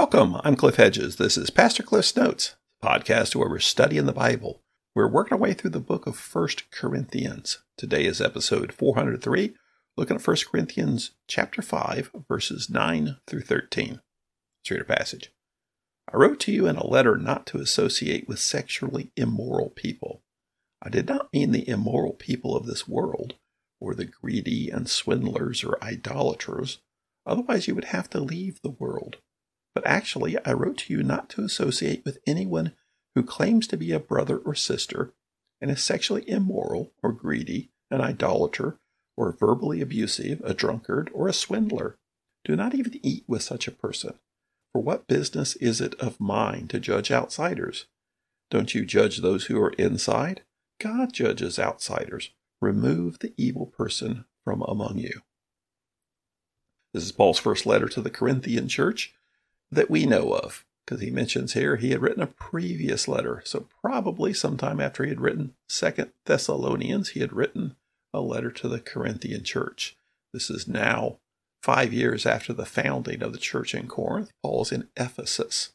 Welcome. I'm Cliff Hedges. This is Pastor Cliff's Notes, podcast where we're studying the Bible. We're working our way through the book of First Corinthians. Today is episode 403, looking at 1 Corinthians chapter 5, verses 9 through 13. Let's read our passage. I wrote to you in a letter not to associate with sexually immoral people. I did not mean the immoral people of this world, or the greedy and swindlers or idolaters. Otherwise, you would have to leave the world. But actually, I wrote to you not to associate with anyone who claims to be a brother or sister and is sexually immoral or greedy, an idolater, or verbally abusive, a drunkard, or a swindler. Do not even eat with such a person. For what business is it of mine to judge outsiders? Don't you judge those who are inside? God judges outsiders. Remove the evil person from among you. This is Paul's first letter to the Corinthian church that we know of, because he mentions here he had written a previous letter. So probably sometime after he had written Second Thessalonians, he had written a letter to the Corinthian church. This is now five years after the founding of the church in Corinth. Paul's in Ephesus.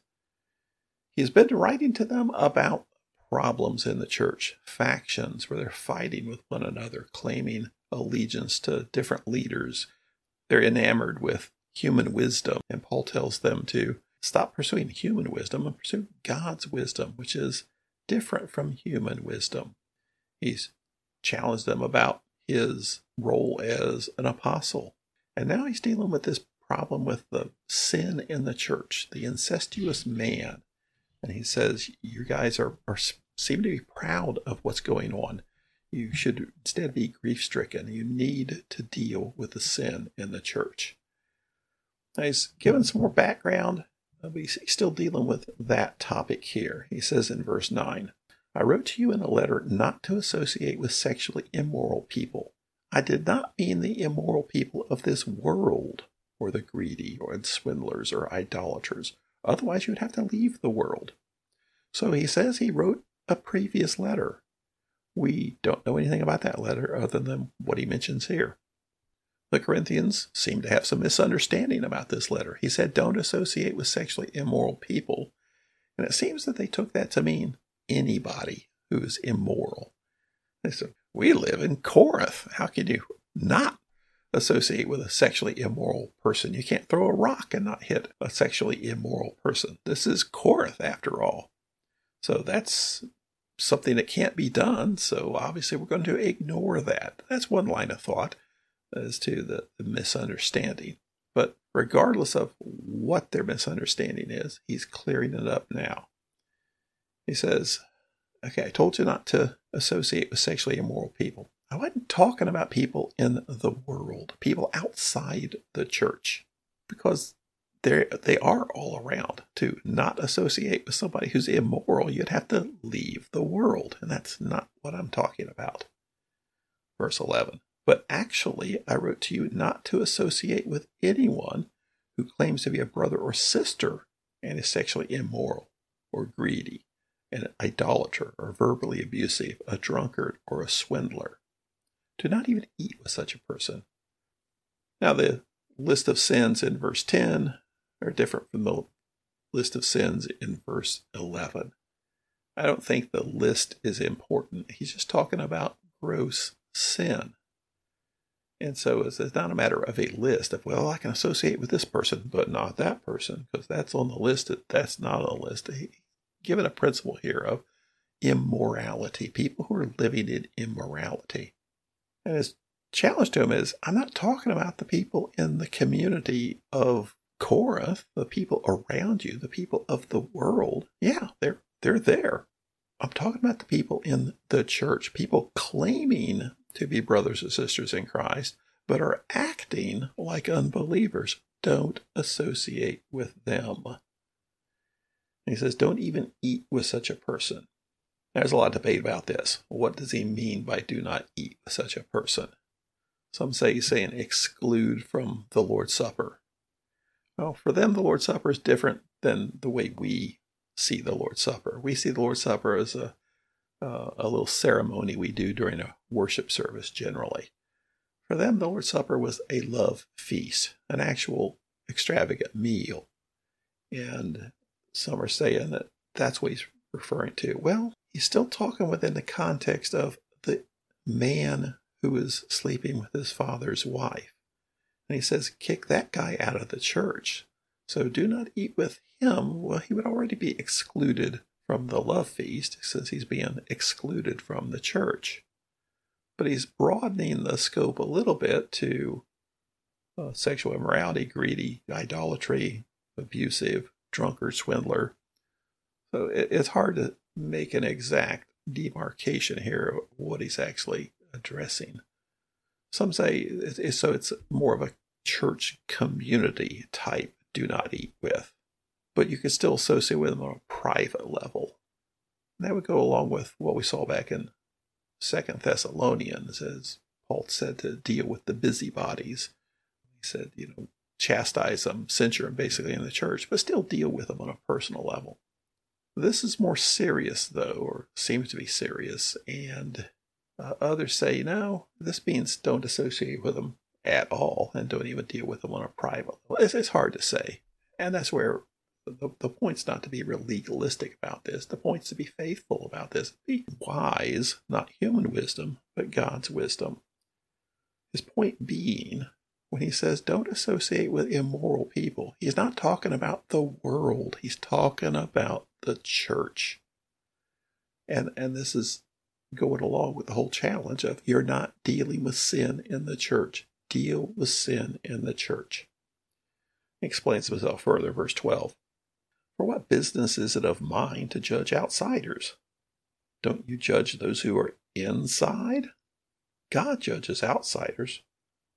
He has been writing to them about problems in the church, factions where they're fighting with one another, claiming allegiance to different leaders. They're enamored with human wisdom. And Paul tells them to stop pursuing human wisdom and pursue God's wisdom, which is different from human wisdom. He's challenged them about his role as an apostle. And now he's dealing with this problem with the sin in the church, the incestuous man. And he says, You guys are, are seem to be proud of what's going on. You should instead be grief stricken. You need to deal with the sin in the church. He's given some more background, uh, but he's still dealing with that topic here. He says in verse 9, I wrote to you in a letter not to associate with sexually immoral people. I did not mean the immoral people of this world, or the greedy, or swindlers, or idolaters. Otherwise, you'd have to leave the world. So he says he wrote a previous letter. We don't know anything about that letter other than what he mentions here. The Corinthians seem to have some misunderstanding about this letter. He said, Don't associate with sexually immoral people. And it seems that they took that to mean anybody who is immoral. They said, We live in Corinth. How can you not associate with a sexually immoral person? You can't throw a rock and not hit a sexually immoral person. This is Corinth, after all. So that's something that can't be done. So obviously, we're going to ignore that. That's one line of thought as to the, the misunderstanding. But regardless of what their misunderstanding is, he's clearing it up now. He says, Okay, I told you not to associate with sexually immoral people. I wasn't talking about people in the world, people outside the church, because they they are all around. To not associate with somebody who's immoral, you'd have to leave the world, and that's not what I'm talking about. Verse 11 but actually, I wrote to you not to associate with anyone who claims to be a brother or sister and is sexually immoral or greedy, an idolater or verbally abusive, a drunkard or a swindler. Do not even eat with such a person. Now, the list of sins in verse 10 are different from the list of sins in verse 11. I don't think the list is important. He's just talking about gross sin. And so it's, it's not a matter of a list of, well, I can associate with this person, but not that person, because that's on the list. That's not on the list. given a principle here of immorality, people who are living in immorality. And his challenge to him is I'm not talking about the people in the community of Corinth, the people around you, the people of the world. Yeah, they're they're there. I'm talking about the people in the church, people claiming to be brothers and sisters in Christ, but are acting like unbelievers. Don't associate with them. he says, don't even eat with such a person. There's a lot of debate about this. What does he mean by do not eat with such a person? Some say he's saying exclude from the Lord's Supper. Well, for them, the Lord's Supper is different than the way we see the Lord's Supper. We see the Lord's Supper as a uh, a little ceremony we do during a worship service generally. For them, the Lord's Supper was a love feast, an actual extravagant meal. And some are saying that that's what he's referring to. Well, he's still talking within the context of the man who is sleeping with his father's wife. And he says, kick that guy out of the church. So do not eat with him. Well, he would already be excluded from the love feast since he's being excluded from the church. But he's broadening the scope a little bit to uh, sexual immorality, greedy, idolatry, abusive, drunkard, swindler. So it, it's hard to make an exact demarcation here of what he's actually addressing. Some say it, so it's more of a church community type do not eat with, but you can still associate with them on a private level. And that would go along with what we saw back in Second Thessalonians, as Paul said to deal with the busybodies. He said, you know, chastise them, censure them basically in the church, but still deal with them on a personal level. This is more serious, though, or seems to be serious, and uh, others say, no, this means don't associate with them at all and don't even deal with them on a private level. It's, it's hard to say. And that's where the, the point's not to be real legalistic about this. The point's to be faithful about this. Be wise, not human wisdom, but God's wisdom. His point being, when he says don't associate with immoral people, he's not talking about the world. He's talking about the church. And and this is going along with the whole challenge of you're not dealing with sin in the church. Deal with sin in the church. He explains himself further, verse 12. For what business is it of mine to judge outsiders? Don't you judge those who are inside? God judges outsiders.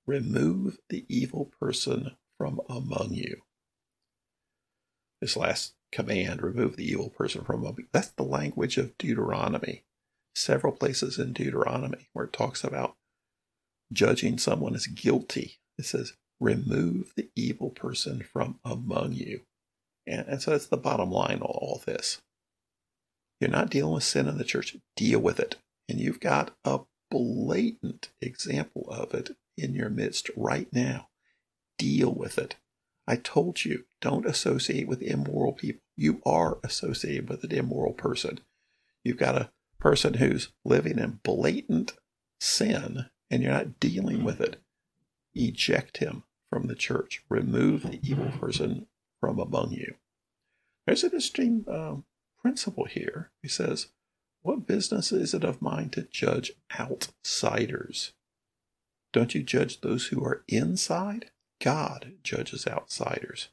Remove the evil person from among you. This last command, remove the evil person from among you, that's the language of Deuteronomy several places in Deuteronomy where it talks about judging someone as guilty. It says, remove the evil person from among you. And, and so that's the bottom line of all this. You're not dealing with sin in the church, deal with it. And you've got a blatant example of it in your midst right now. Deal with it. I told you, don't associate with immoral people. You are associated with an immoral person. You've got a person who's living in blatant sin and you're not dealing with it, eject him from the church. Remove the evil person from among you. There's an interesting uh, principle here. He says, What business is it of mine to judge outsiders? Don't you judge those who are inside? God judges outsiders.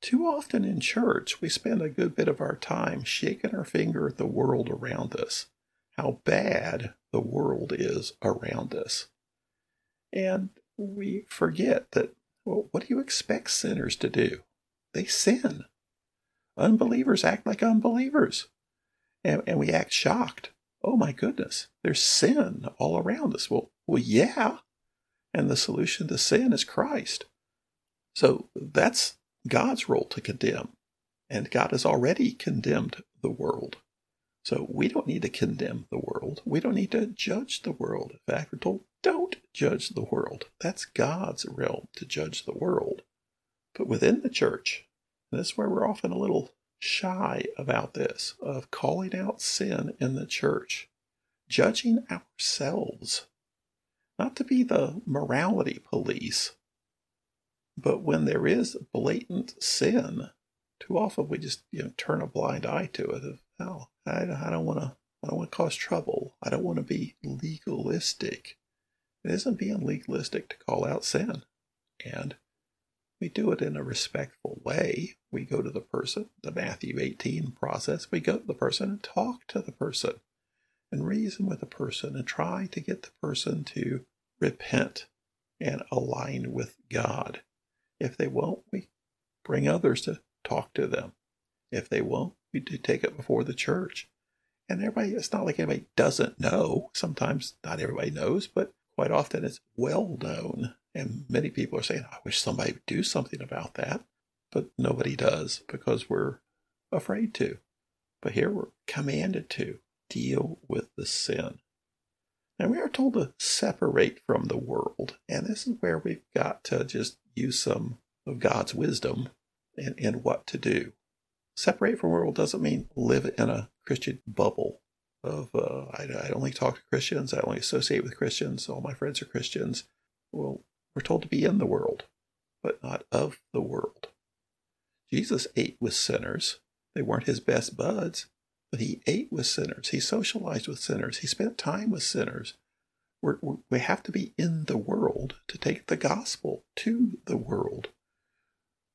Too often in church, we spend a good bit of our time shaking our finger at the world around us, how bad the world is around us. And we forget that, well, what do you expect sinners to do? They sin. Unbelievers act like unbelievers. And, and we act shocked. Oh my goodness, there's sin all around us. Well, well, yeah. And the solution to sin is Christ. So that's God's role to condemn. And God has already condemned the world. So we don't need to condemn the world. We don't need to judge the world. In fact, we're told don't judge the world. That's God's realm to judge the world. But within the church, this is where we're often a little shy about this, of calling out sin in the church, judging ourselves, not to be the morality police, but when there is blatant sin, too often we just you know turn a blind eye to it. Of oh, I, I don't want to. I don't want to cause trouble. I don't want to be legalistic. It isn't being legalistic to call out sin, and we do it in a respectful way. We go to the person, the Matthew 18 process. We go to the person and talk to the person and reason with the person and try to get the person to repent and align with God. If they won't, we bring others to talk to them. If they won't, we do take it before the church. And everybody, it's not like anybody doesn't know. Sometimes not everybody knows, but quite often it's well known. And many people are saying, I wish somebody would do something about that. But nobody does because we're afraid to. But here we're commanded to deal with the sin. And we are told to separate from the world. And this is where we've got to just use some of God's wisdom and, what to do. Separate from the world doesn't mean live in a Christian bubble of uh, I, I only talk to Christians, I only associate with Christians, all my friends are Christians. Well, we're told to be in the world, but not of the world. Jesus ate with sinners. They weren't his best buds, but he ate with sinners. He socialized with sinners. He spent time with sinners. We're, we have to be in the world to take the gospel to the world,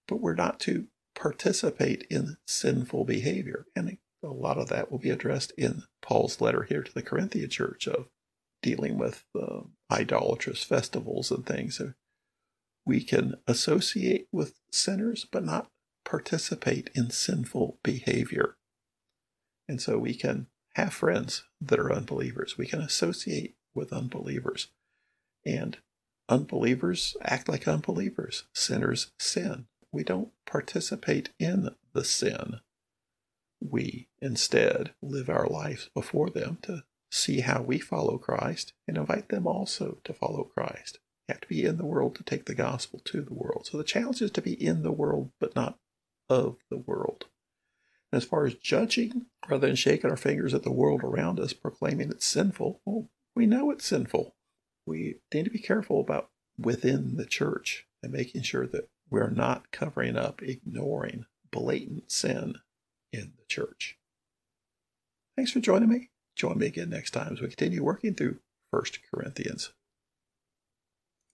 but we're not to participate in sinful behavior. And a lot of that will be addressed in Paul's letter here to the Corinthian church of dealing with uh, idolatrous festivals and things. We can associate with sinners, but not participate in sinful behavior. And so we can have friends that are unbelievers. We can associate with unbelievers. And unbelievers act like unbelievers. Sinners sin. We don't participate in the sin. We instead live our lives before them to see how we follow Christ and invite them also to follow Christ. You have to be in the world to take the gospel to the world. So the challenge is to be in the world, but not of the world. And as far as judging, rather than shaking our fingers at the world around us, proclaiming it's sinful, well, we know it's sinful. We need to be careful about within the church and making sure that we're not covering up, ignoring blatant sin in the church. Thanks for joining me. Join me again next time as we continue working through 1 Corinthians.